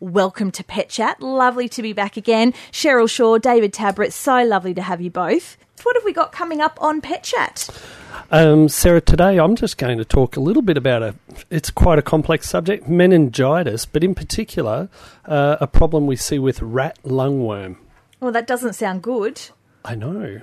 welcome to Pet Chat. Lovely to be back again. Cheryl Shaw, David Tabrett, so lovely to have you both. What have we got coming up on Pet Chat? Um, Sarah, today I'm just going to talk a little bit about a. It's quite a complex subject, meningitis, but in particular, uh, a problem we see with rat lungworm. Well, that doesn't sound good. I know.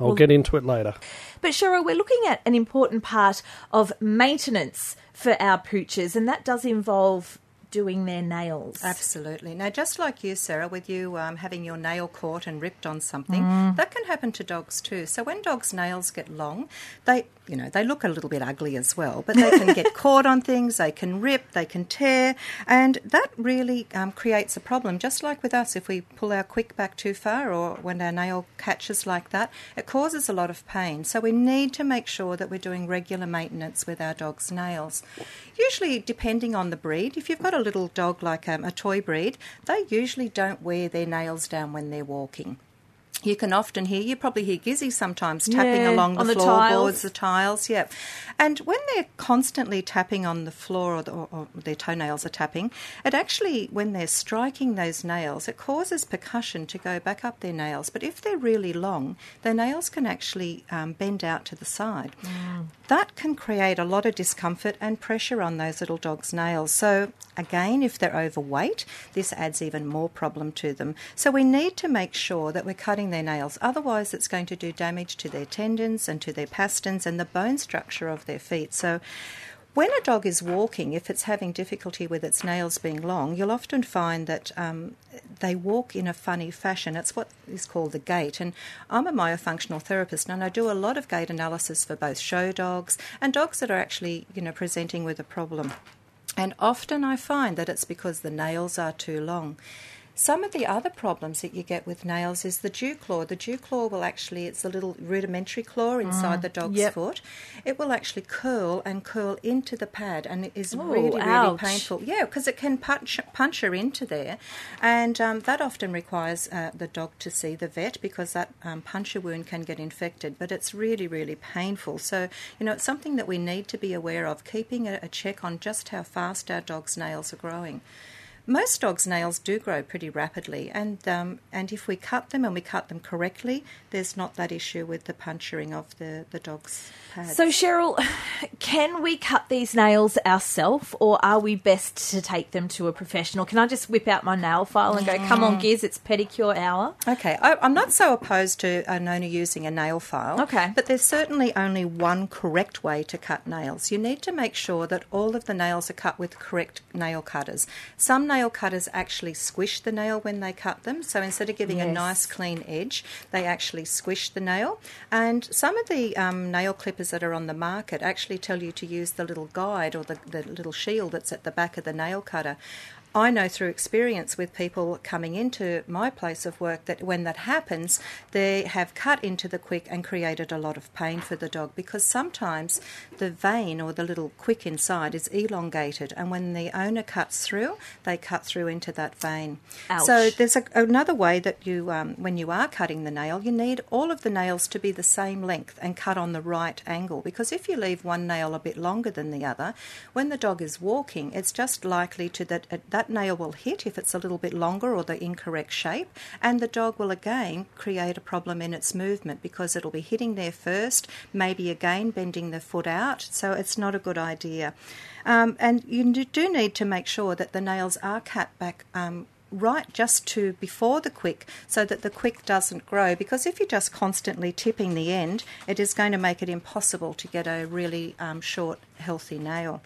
I'll well, get into it later. But Cheryl, we're looking at an important part of maintenance for our pooches, and that does involve doing their nails. Absolutely. Now, just like you, Sarah, with you um, having your nail caught and ripped on something, mm. that can happen to dogs too. So when dogs' nails get long, they you know, they look a little bit ugly as well, but they can get caught on things, they can rip, they can tear, and that really um, creates a problem. Just like with us, if we pull our quick back too far or when our nail catches like that, it causes a lot of pain. So we need to make sure that we're doing regular maintenance with our dog's nails. Usually, depending on the breed, if you've got a little dog like um, a toy breed, they usually don't wear their nails down when they're walking you can often hear, you probably hear Gizzy sometimes tapping yeah, along the, the floorboards, the tiles, yeah. And when they're constantly tapping on the floor or, the, or, their toenails are tapping, it actually, when they're striking those nails, it causes percussion to go back up their nails. But if they're really long, their nails can actually um, bend out to the side. Mm. That can create a lot of discomfort and pressure on those little dogs' nails. So, again, if they're overweight, this adds even more problem to them. So, we need to make sure that we're cutting their nails. Otherwise, it's going to do damage to their tendons and to their pasterns and the bone structure of their feet. So, when a dog is walking, if it's having difficulty with its nails being long, you'll often find that um, they walk in a funny fashion. It's what is called the gait. And I'm a myofunctional therapist, and I do a lot of gait analysis for both show dogs and dogs that are actually, you know, presenting with a problem. And often I find that it's because the nails are too long. Some of the other problems that you get with nails is the dew claw. The dew claw will actually, it's a little rudimentary claw inside mm, the dog's yep. foot. It will actually curl and curl into the pad, and it is Ooh, really, ouch. really painful. Yeah, because it can punch, puncture into there, and um, that often requires uh, the dog to see the vet because that um, puncture wound can get infected, but it's really, really painful. So, you know, it's something that we need to be aware of, keeping a, a check on just how fast our dog's nails are growing most dogs' nails do grow pretty rapidly, and um, and if we cut them and we cut them correctly, there's not that issue with the puncturing of the the dog's pads. So Cheryl, can we cut these nails ourselves, or are we best to take them to a professional? Can I just whip out my nail file and go, "Come on, Giz, it's pedicure hour"? Okay, I, am not so opposed to an owner using a nail file. Okay, but there's certainly only one correct way to cut nails. You need to make sure that all of the nails are cut with correct nail cutters. Some nail cutters actually squish the nail when they cut them. So instead of giving yes. a nice clean edge, they actually squish the nail. And some of the um, nail clippers that are on the market actually tell you to use the little guide or the, the little shield that's at the back of the nail cutter. I know through experience with people coming into my place of work that when that happens, they have cut into the quick and created a lot of pain for the dog because sometimes the vein or the little quick inside is elongated, and when the owner cuts through, they cut through into that vein. Ouch. So there's a, another way that you, um, when you are cutting the nail, you need all of the nails to be the same length and cut on the right angle because if you leave one nail a bit longer than the other, when the dog is walking, it's just likely to that that that nail will hit if it's a little bit longer or the incorrect shape, and the dog will again create a problem in its movement because it'll be hitting there first, maybe again bending the foot out, so it's not a good idea. Um, and you do need to make sure that the nails are cut back um, right just to before the quick so that the quick doesn't grow because if you're just constantly tipping the end it is going to make it impossible to get a really um, short healthy nail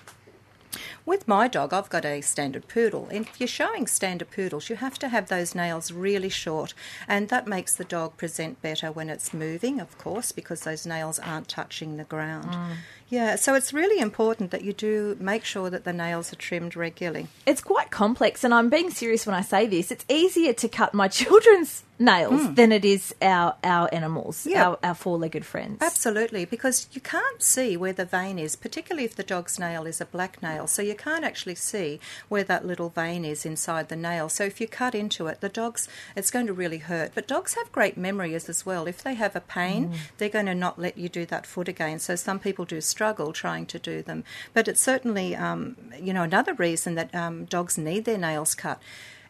with my dog, I've got a standard poodle, and if you're showing standard poodles, you have to have those nails really short, and that makes the dog present better when it's moving, of course, because those nails aren't touching the ground. Mm. Yeah, so it's really important that you do make sure that the nails are trimmed regularly. It's quite complex, and I'm being serious when I say this. It's easier to cut my children's nails mm. than it is our our animals, our, our four legged friends. Absolutely, because you can't see where the vein is, particularly if the dog's nail is a black nail. So you can't actually see where that little vein is inside the nail. So if you cut into it, the dog's it's going to really hurt. But dogs have great memories as well. If they have a pain, mm. they're going to not let you do that foot again. So some people do struggle trying to do them. But it's certainly, um, you know, another reason that um, dogs need their nails cut.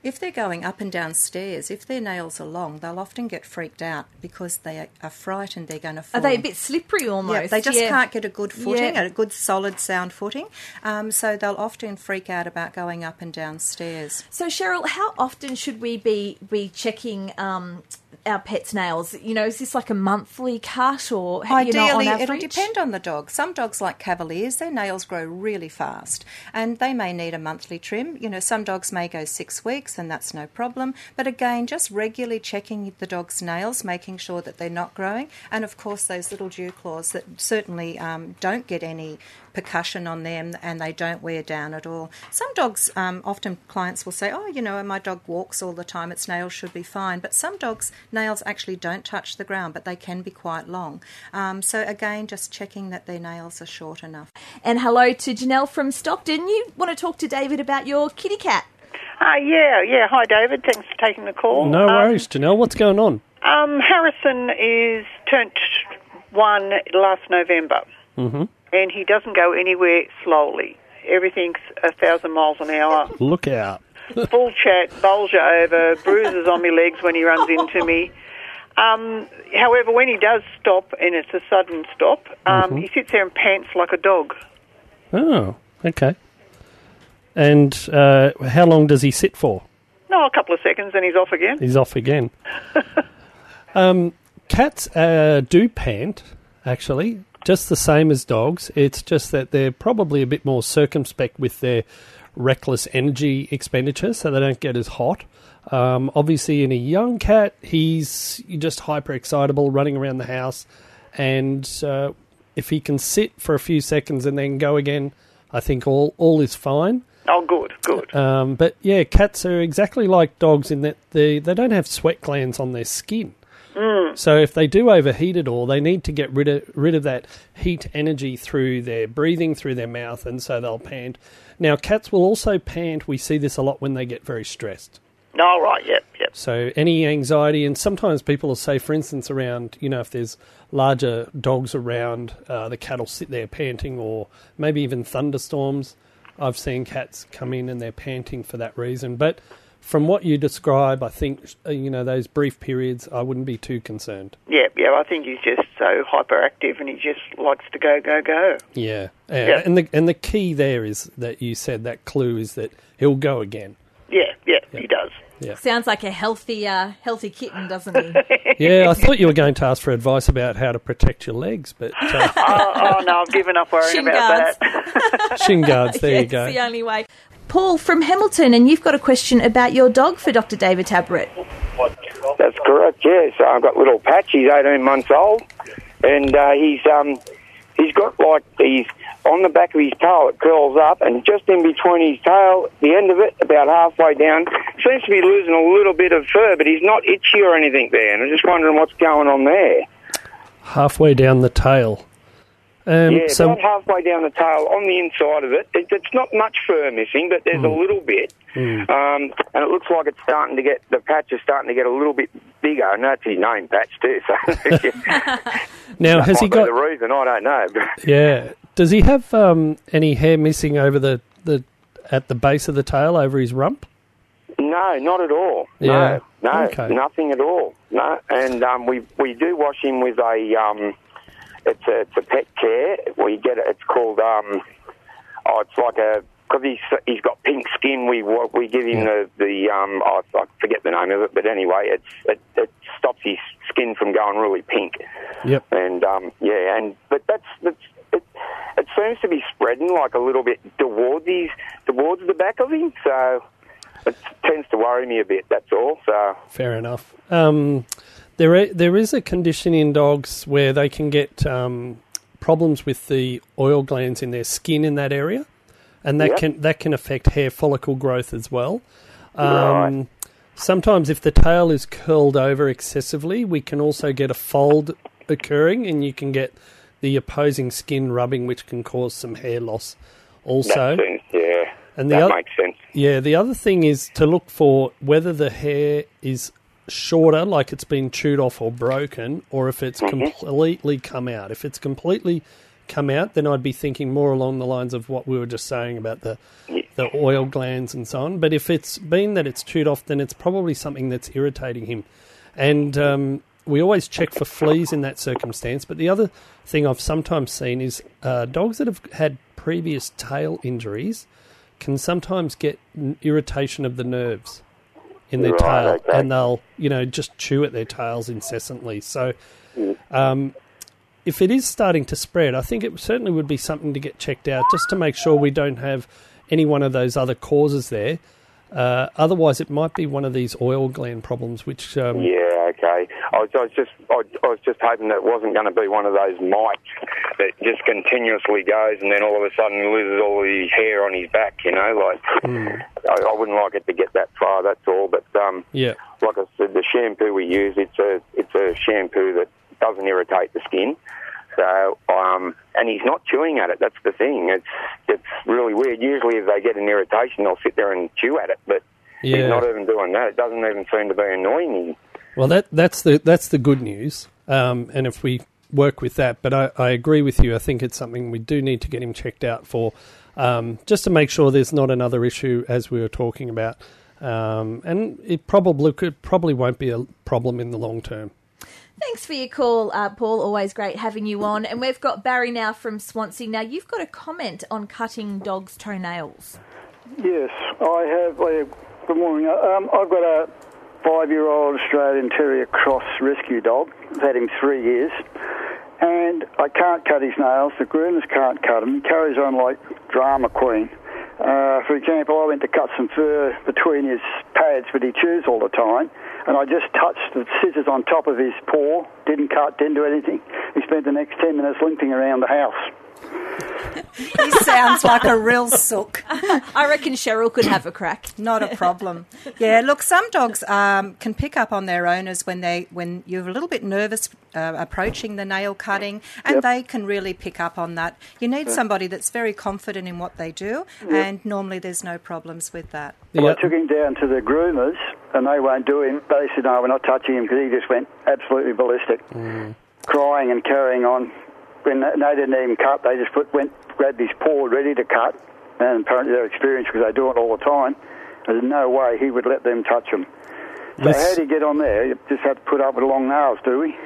If they're going up and down stairs, if their nails are long, they'll often get freaked out because they are frightened they're going to fall. Are they a bit slippery almost? Yeah, they just Yeah. can't get a good footing, Yeah. a good solid sound footing. Um, so they'll often freak out about going up and down stairs. So Cheryl, how often should we be be checking um, our pets' nails? You know, is this like a monthly cut or how do you know, Ideally, it'll depend on the dog. Some dogs, like Cavaliers, their nails grow really fast and they may need a monthly trim. You know, some dogs may go six weeks and that's no problem. But again, just regularly checking the dog's nails, making sure that they're not growing. And of course, those little dew claws that certainly um, don't get any percussion on them and they don't wear down at all. Some dogs, um, often clients will say, Oh, you know, my dog walks all the time, its nails should be fine. But some dogs' nails actually don't touch the ground, but they can be quite long. Um, so, again, just checking that their nails are short enough. And hello to Janelle from Stockton. You want to talk to David about your kitty cat? Uh, yeah, yeah. Hi, David. Thanks for taking the call. No worries, Janelle. What's going on? Um, um, Harrison is turned one last November, hmm and he doesn't go anywhere slowly. Everything's a thousand miles an hour. Look out. Full chat, you over, bruises on my legs when he runs into me. Um, however, when he does stop, and it's a sudden stop, um, he sits there and pants like a dog. Oh, okay. And uh, how long does he sit for? No, a couple of seconds, and he's off again. He's off again. um, cats uh, do pant, actually, just the same as dogs. It's just that they're probably a bit more circumspect with their reckless energy expenditure, so they don't get as hot. Um, obviously, in a young cat, he's just hyper excitable, running around the house, and uh, if he can sit for a few seconds and then go again, I think all all is fine. Oh, good, good. Um, but yeah, cats are exactly like dogs in that they, they don't have sweat glands on their skin. So if they do overheat at all, they need to get rid of rid of that heat energy through their breathing, through their mouth, and so they'll pant. Now, cats will also pant. We see this a lot when they get very stressed. All right, yep, yep. So any anxiety, and sometimes people will say, for instance, around you know if there's larger dogs around, uh, the cat will sit there panting, or maybe even thunderstorms. I've seen cats come in and they're panting for that reason. But from what you describe, I think uh, you know those brief periods. I wouldn't be too concerned. Yeah, yeah, I think he's just so hyperactive and he just likes to go, go, go. Yeah, Yeah. and the and the key there is that you said that clue is that he'll go again. Yeah, yeah, he does. Yeah. Sounds like a healthy, uh, healthy kitten, doesn't he? Yeah, I thought you were going to ask for advice about how to protect your legs, but uh, oh, oh, no, I've given up worrying Shin about guards. that. shin guards. There yeah, you go. It's the only way. Paul from Hamilton, and you've got a question about your dog for Dr. David Tabrett. That's correct. Yes, I've got little Patch. He's 18 months old, and uh, he's um, he's got like he's on the back of his tail. It curls up, and just in between his tail, the end of it, about halfway down, seems to be losing a little bit of fur, but he's not itchy or anything there. And I'm just wondering what's going on there. Halfway down the tail. Um, Yeah, so about halfway down the tail, on the inside of it, it it's not much fur missing, but there's a little bit, um, and it looks like it's starting to get the patch is starting to get a little bit bigger, and that's his name, Patch too. So now has might he got? the reason? I don't know. Yeah. Does he have um, any hair missing over the, the at the base of the tail over his rump? no, not at all. Yeah. No, no, Okay. nothing at all. No, and um, we we do wash him with a um, it's a it's a pet care. We get it. It's called um, oh, it's like a because he's he's got pink skin. We we give him the the um, oh, I forget the name of it, but anyway, it's it, it stops his skin from going really pink. Yep. And um, yeah, and but that's that's it, it seems to be spreading like a little bit towards his towards the back of him. So it tends to worry me a bit. That's all. So Fair enough. Um, there, i- there is a condition in dogs where they can get um, problems with the oil glands in their skin in that area, and that Yep. can that can affect hair follicle growth as well. Um, Right. Sometimes, if the tail is curled over excessively, we can also get a fold occurring, and you can get the opposing skin rubbing, which can cause some hair loss. Also, that seems yeah. and the that makes sense. yeah, the other thing is to look for whether the hair is shorter, like it's been chewed off or broken, or if it's completely come out. If it's completely come out, then I'd be thinking more along the lines of what we were just saying about the the oil glands and so on. But if it's been that it's chewed off, then it's probably something that's irritating him. And um, we always check for fleas in that circumstance. But the other thing I've sometimes seen is uh, dogs that have had previous tail injuries can sometimes get irritation of the nerves in their Right, tail, okay. and they'll you know just chew at their tails incessantly. So. Um, if it is starting to spread, I think it certainly would be something to get checked out just to make sure we don't have any one of those other causes there. Uh, otherwise, it might be one of these oil gland problems, which um, Yeah, okay. I was, I was just, I, I was just hoping that it wasn't going to be one of those mites that just continuously goes, and then all of a sudden loses all his hair on his back. You know, like I, I wouldn't like it to get that far. That's all. But um, yeah, like I said, the shampoo we use, it's a, it's a shampoo that doesn't irritate the skin. So, um, and he's not chewing at it. That's the thing. It's it's really weird. Usually, if they get an irritation, they'll sit there and chew at it. But Yeah. he's not even doing that. It doesn't even seem to be annoying him. Well, that that's the that's the good news. Um, and if we work with that, but I, I agree with you. I think it's something we do need to get him checked out for, um, just to make sure there's not another issue as we were talking about. Um, and it probably could probably won't be a problem in the long term. Thanks for your call, uh, Paul. Always great having you on. And we've got Barry now from Swansea. Now, you've got a comment on cutting dogs' toenails. Yes, I have. Uh, good morning. Um, I've got a five-year-old Australian Terrier Cross rescue dog. I've had him three years, and I can't cut his nails. The groomers can't cut him. He carries on like drama queen. Uh, for example, I went to cut some fur between his pads, but he chews all the time. And I just touched the scissors on top of his paw, didn't cut, didn't do anything. He spent the next 10 minutes limping around the house. He sounds like a real sook. I reckon Cheryl could have a crack. Not a problem. Yeah, look, some dogs um, can pick up on their owners when they when you're a little bit nervous uh, approaching the nail cutting, and Yep. they can really pick up on that. You need somebody that's very confident in what they do, and normally there's no problems with that. Well, Yeah. I took him down to the groomers, and they won't do him. They said, no, we're not touching him because he just went absolutely ballistic, crying and carrying on. When they they didn't even cut, they just put went grabbed his paw ready to cut, and apparently they're experienced because they do it all the time. There's no way he would let them touch him. So how do you get on there? You just have to put up with long nails, do we?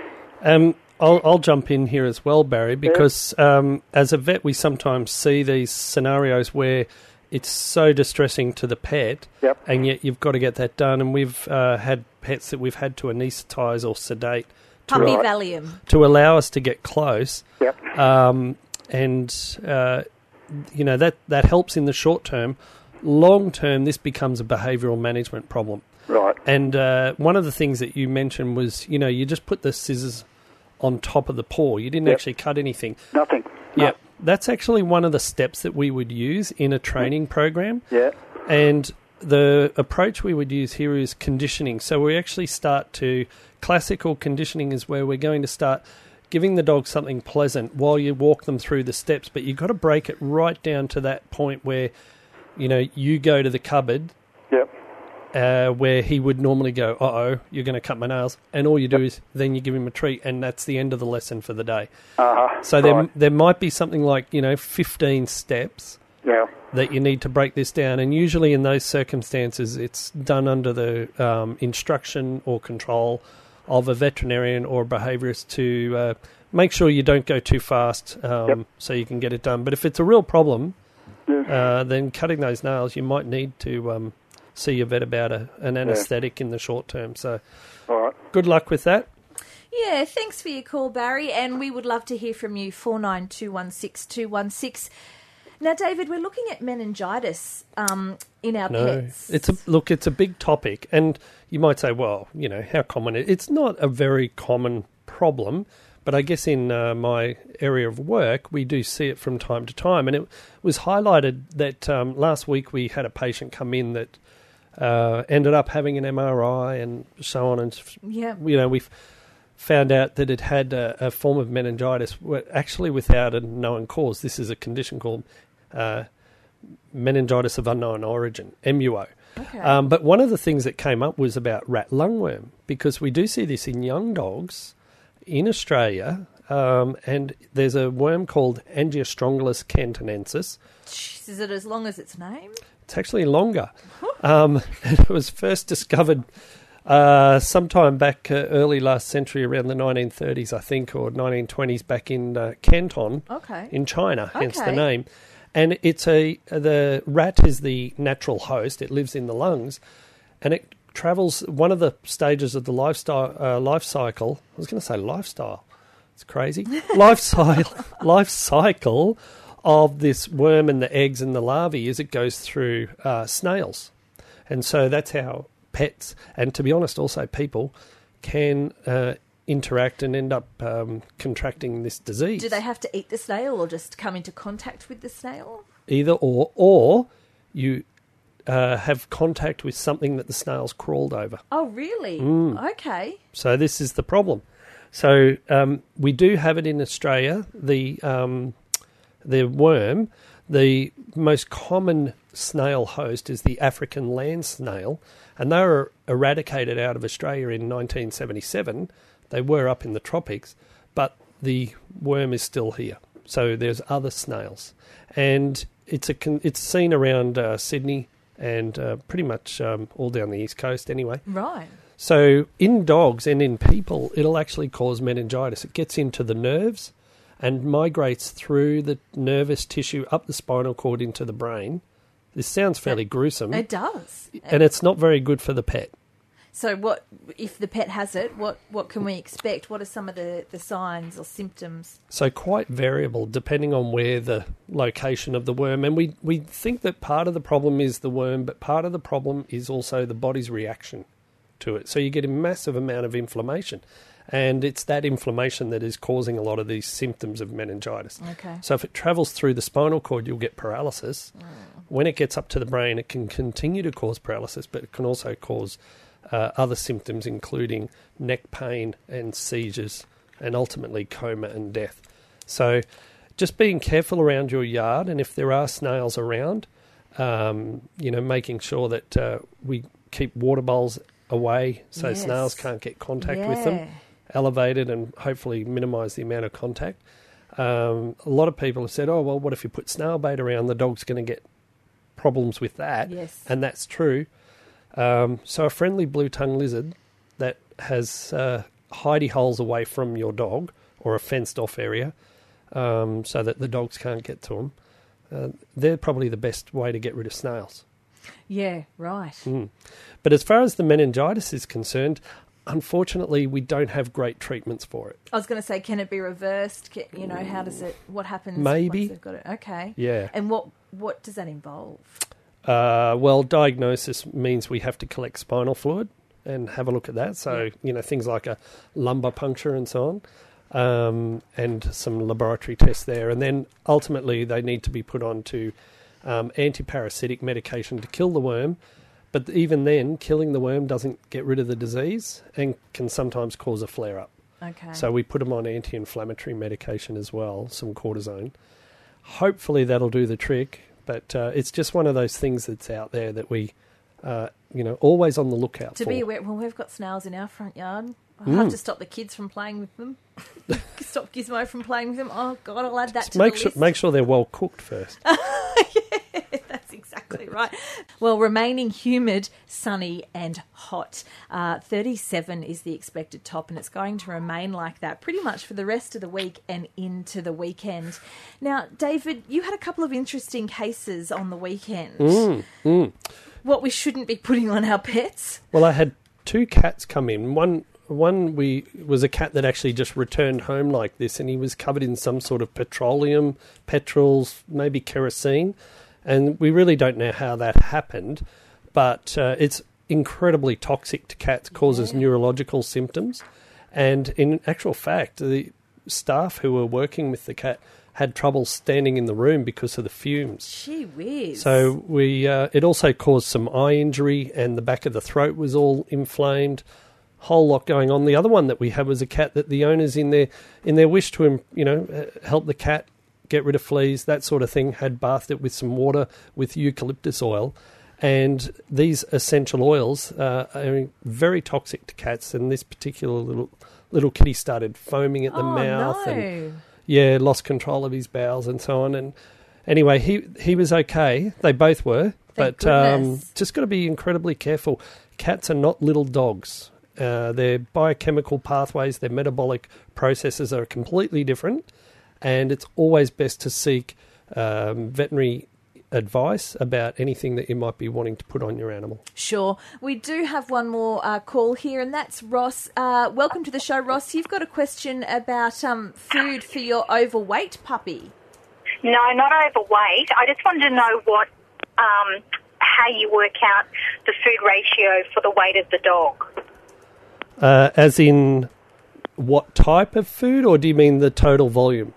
Um, I'll, I'll jump in here as well, Barry, because um, as a vet, we sometimes see these scenarios where it's so distressing to the pet, Yep. and yet you've got to get that done. And we've uh, had pets that we've had to anaesthetise or sedate Puppy Right. Valium. to allow us to get close. Yep. Um, and uh, you know that that helps in the short term. Long term, this becomes a behavioural management problem. Right. And uh, one of the things that you mentioned was, you know, you just put the scissors on top of the paw. You didn't Yep. actually cut anything. Nothing. No. Yeah, that's actually one of the steps that we would use in a training program. Yeah. And the approach we would use here is conditioning. So we actually start to classical conditioning is where we're going to start giving the dog something pleasant while you walk them through the steps, but you've got to break it right down to that point where you know you go to the cupboard Yep. uh, where he would normally go, "Uh oh, you're going to cut my nails," and all you do is then you give him a treat, and that's the end of the lesson for the day. Uh-huh. So there there might be something like you know 15 steps Yeah. That you need to break this down, and usually in those circumstances, it's done under the um, instruction or control of a veterinarian or a behaviourist to uh, make sure you don't go too fast, um, Yep. so you can get it done. But if it's a real problem, Yeah. uh, then cutting those nails, you might need to um, see your vet about a, an anaesthetic in the short term. So, All right. good luck with that. Yeah, thanks for your call, Barry. And we would love to hear from you. Four nine two one six two one six. Now, David, we're looking at meningitis um, in our No, pets. it's a look. It's a big topic, and you might say, "Well, you know, how common?" It, it's not a very common problem, but I guess in uh, my area of work, we do see it from time to time. And it was highlighted that um, last week we had a patient come in that uh, ended up having an MRI and so on, and yeah. you know we've found out that it had a, a form of meningitis, actually without a known cause. This is a condition called uh, meningitis of unknown origin, MUO. Okay. Um, but one of the things that came up was about rat lungworm, because we do see this in young dogs in Australia, um, and there's a worm called Angiostrongylus cantonensis. Jeez, Is it as long as its name? It's actually longer. Um, it was first discovered uh, sometime back uh, early last century, around the 1930s, I think, or 1920s, back in uh, Canton Okay. in China, hence the name. And it's a the rat is the natural host. It lives in the lungs, and it travels one of the stages of the lifestyle uh, life cycle. I was going to say lifestyle. It's crazy. life cycle life cycle of this worm and the eggs and the larvae is it goes through uh, snails, and so that's how pets and to be honest, also people can uh, interact and end up um, contracting this disease. Do they have to eat the snail or just come into contact with the snail? either or, or you uh, have contact with something that the snail's crawled over. Oh, really? Mm. Okay. So this is the problem. So um, we do have it in Australia. The um, the worm, the most common snail host is the African land snail, and they were eradicated out of Australia in 1977. They were up in the tropics, but the worm is still here. So there's other snails, and it's a it's seen around uh, Sydney and uh, pretty much um, all down the east coast anyway. Right. So in dogs and in people, it'll actually cause meningitis. It gets into the nerves and migrates through the nervous tissue up the spinal cord into the brain. This sounds fairly gruesome, It does. and it's not very good for the pet. So, what if the pet has it? What what can we expect? What are some of the, the signs or symptoms? So quite variable depending on where the location of the worm. And we, we think that part of the problem is the worm, but part of the problem is also the body's reaction to it. So you get a massive amount of inflammation. And it's that inflammation that is causing a lot of these symptoms of meningitis. Okay. So if it travels through the spinal cord, you'll get paralysis. Mm. When it gets up to the brain, it can continue to cause paralysis, but it can also cause uh, other symptoms, including neck pain and seizures, and ultimately coma and death. So just being careful around your yard, and if there are snails around, um, you know, making sure that uh, we keep water bowls away so Yes. snails can't get contact with them Yeah. elevated and hopefully minimise the amount of contact. Um, a lot of people have said, "Oh well, what if you put snail bait around? The dog's going to get problems with that," Yes. and that's true. Um, so a friendly blue tongue lizard that has uh, hidey holes away from your dog or a fenced off area, um, so that the dogs can't get to them. Uh, they're probably the best way to get rid of snails. Yeah. Right. Mm. But as far as the meningitis is concerned, unfortunately, we don't have great treatments for it. I was going to say, can it be reversed? Can, you know, how does it? What happens? Maybe. Got it. Okay. Yeah. And what what does that involve? Uh, well, diagnosis means we have to collect spinal fluid and have a look at that. So, Yeah. you know, things like a lumbar puncture and so on, um, and some laboratory tests there. And then ultimately, they need to be put onto um, antiparasitic medication to kill the worm. But even then, killing the worm doesn't get rid of the disease and can sometimes cause a flare up. Okay. So we put them on anti-inflammatory medication as well, some cortisone. Hopefully that'll do the trick, but uh, it's just one of those things that's out there that we, uh, you know, always on the lookout to for. be aware, well, we've got snails in our front yard. I Mm. have to stop the kids from playing with them. stop Gizmo from playing with them. Oh God, I'll add that Just to make the sure list. make sure they're well cooked first. Exactly right. Well, remaining humid, sunny, and hot. Uh, 37 is the expected top, and it's going to remain like that pretty much for the rest of the week and into the weekend. Now, David, you had a couple of interesting cases on the weekend. Mm, What we shouldn't be putting on our pets. Well, I had two cats come in. One one we was a cat that actually just returned home like this, and he was covered in some sort of petroleum, petrols, maybe kerosene, and we really don't know how that happened, but uh, it's incredibly toxic to cats, causes Yeah. neurological symptoms, and in actual fact, the staff who were working with the cat had trouble standing in the room because of the fumes. Gee whiz. So we uh, it also caused some eye injury, and the back of the throat was all inflamed. Whole lot going on. The other one that we had was a cat that the owners, in their in their wish to you know uh, help the cat get rid of fleas, that sort of thing, had bathed it with some water with eucalyptus oil. And these essential oils uh, are very toxic to cats, and this particular little little kitty started foaming at the oh, mouth no. and yeah, lost control of his bowels and so on. And anyway, he he was okay. They both were, Thank but um, just got to be incredibly careful. Cats are not little dogs. Uh, their biochemical pathways, their metabolic processes are completely different, and it's always best to seek um, veterinary advice about anything that you might be wanting to put on your animal. Sure. We do have one more uh, call here, and that's Ross. Uh, welcome to the show, Ross. You've got a question about um, food for your overweight puppy. No, not overweight. I just wanted to know what, um, how you work out the food ratio for the weight of the dog. Uh, as in, what type of food, or do you mean the total volume?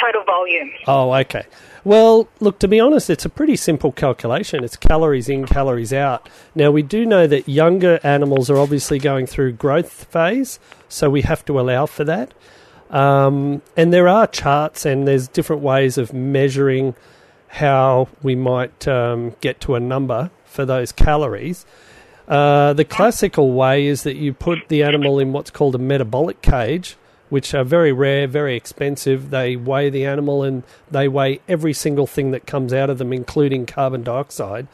Total volume. Oh, okay. Well, look, to be honest, it's a pretty simple calculation. It's calories in, calories out. Now, we do know that younger animals are obviously going through growth phase, so we have to allow for that. Um, and there are charts and there's different ways of measuring how we might um, get to a number for those calories. Uh, the classical way is that you put the animal in what's called a metabolic cage, which are very rare, very expensive. They weigh the animal and they weigh every single thing that comes out of them, including carbon dioxide.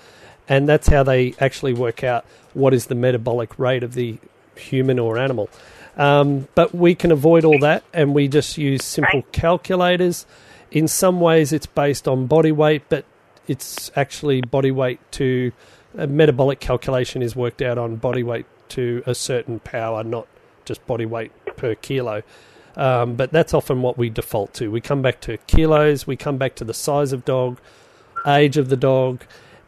And that's how they actually work out what is the metabolic rate of the human or animal. Um, but we can avoid all that and we just use simple calculators. In some ways, it's based on body weight, but it's actually body weight to a metabolic calculation is worked out on body weight to a certain power, not just body weight per kilo. Um, but that's often what we default to. We come back to kilos, we come back to the size of dog, age of the dog,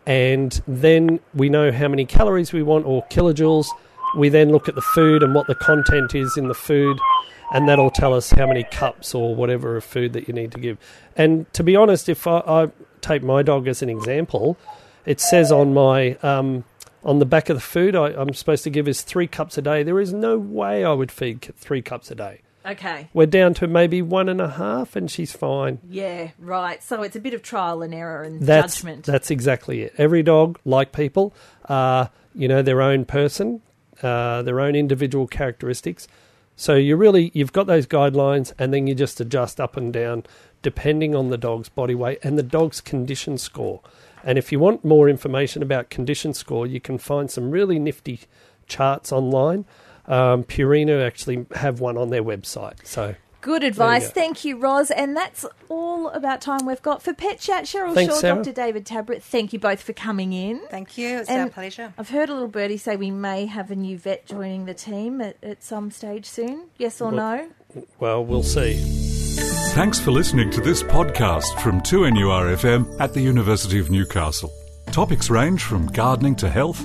and then we know how many calories we want or kilojoules. We then look at the food and what the content is in the food, and that'll tell us how many cups or whatever of food that you need to give. And to be honest, if I, I take my dog as an example, it says on my um, on the back of the food I, I'm supposed to give is three cups a day. There is no way I would feed three cups a day. Okay. We're down to maybe one and a half, and she's fine. Yeah, right. So it's a bit of trial and error and That's judgment. that's exactly it. Every dog, like people, are you know their own person, uh, their own individual characteristics. So you really you've got those guidelines, and then you just adjust up and down depending on the dog's body weight and the dog's condition score. And if you want more information about condition score, you can find some really nifty charts online. Um, Purina actually have one on their website. So Good advice. go. Thank you, Ross. And that's all about time we've got for Pet Chat. Cheryl Thanks, Shaw, Sarah. Dr. David Tabrett, thank you both for coming in. Thank you. It's And our pleasure. I've heard a little birdie say we may have a new vet joining the team at, at some stage soon. Yes or no? well, we'll see. Thanks for listening to this podcast from 2NURFM at the University of Newcastle. Topics range from gardening to health,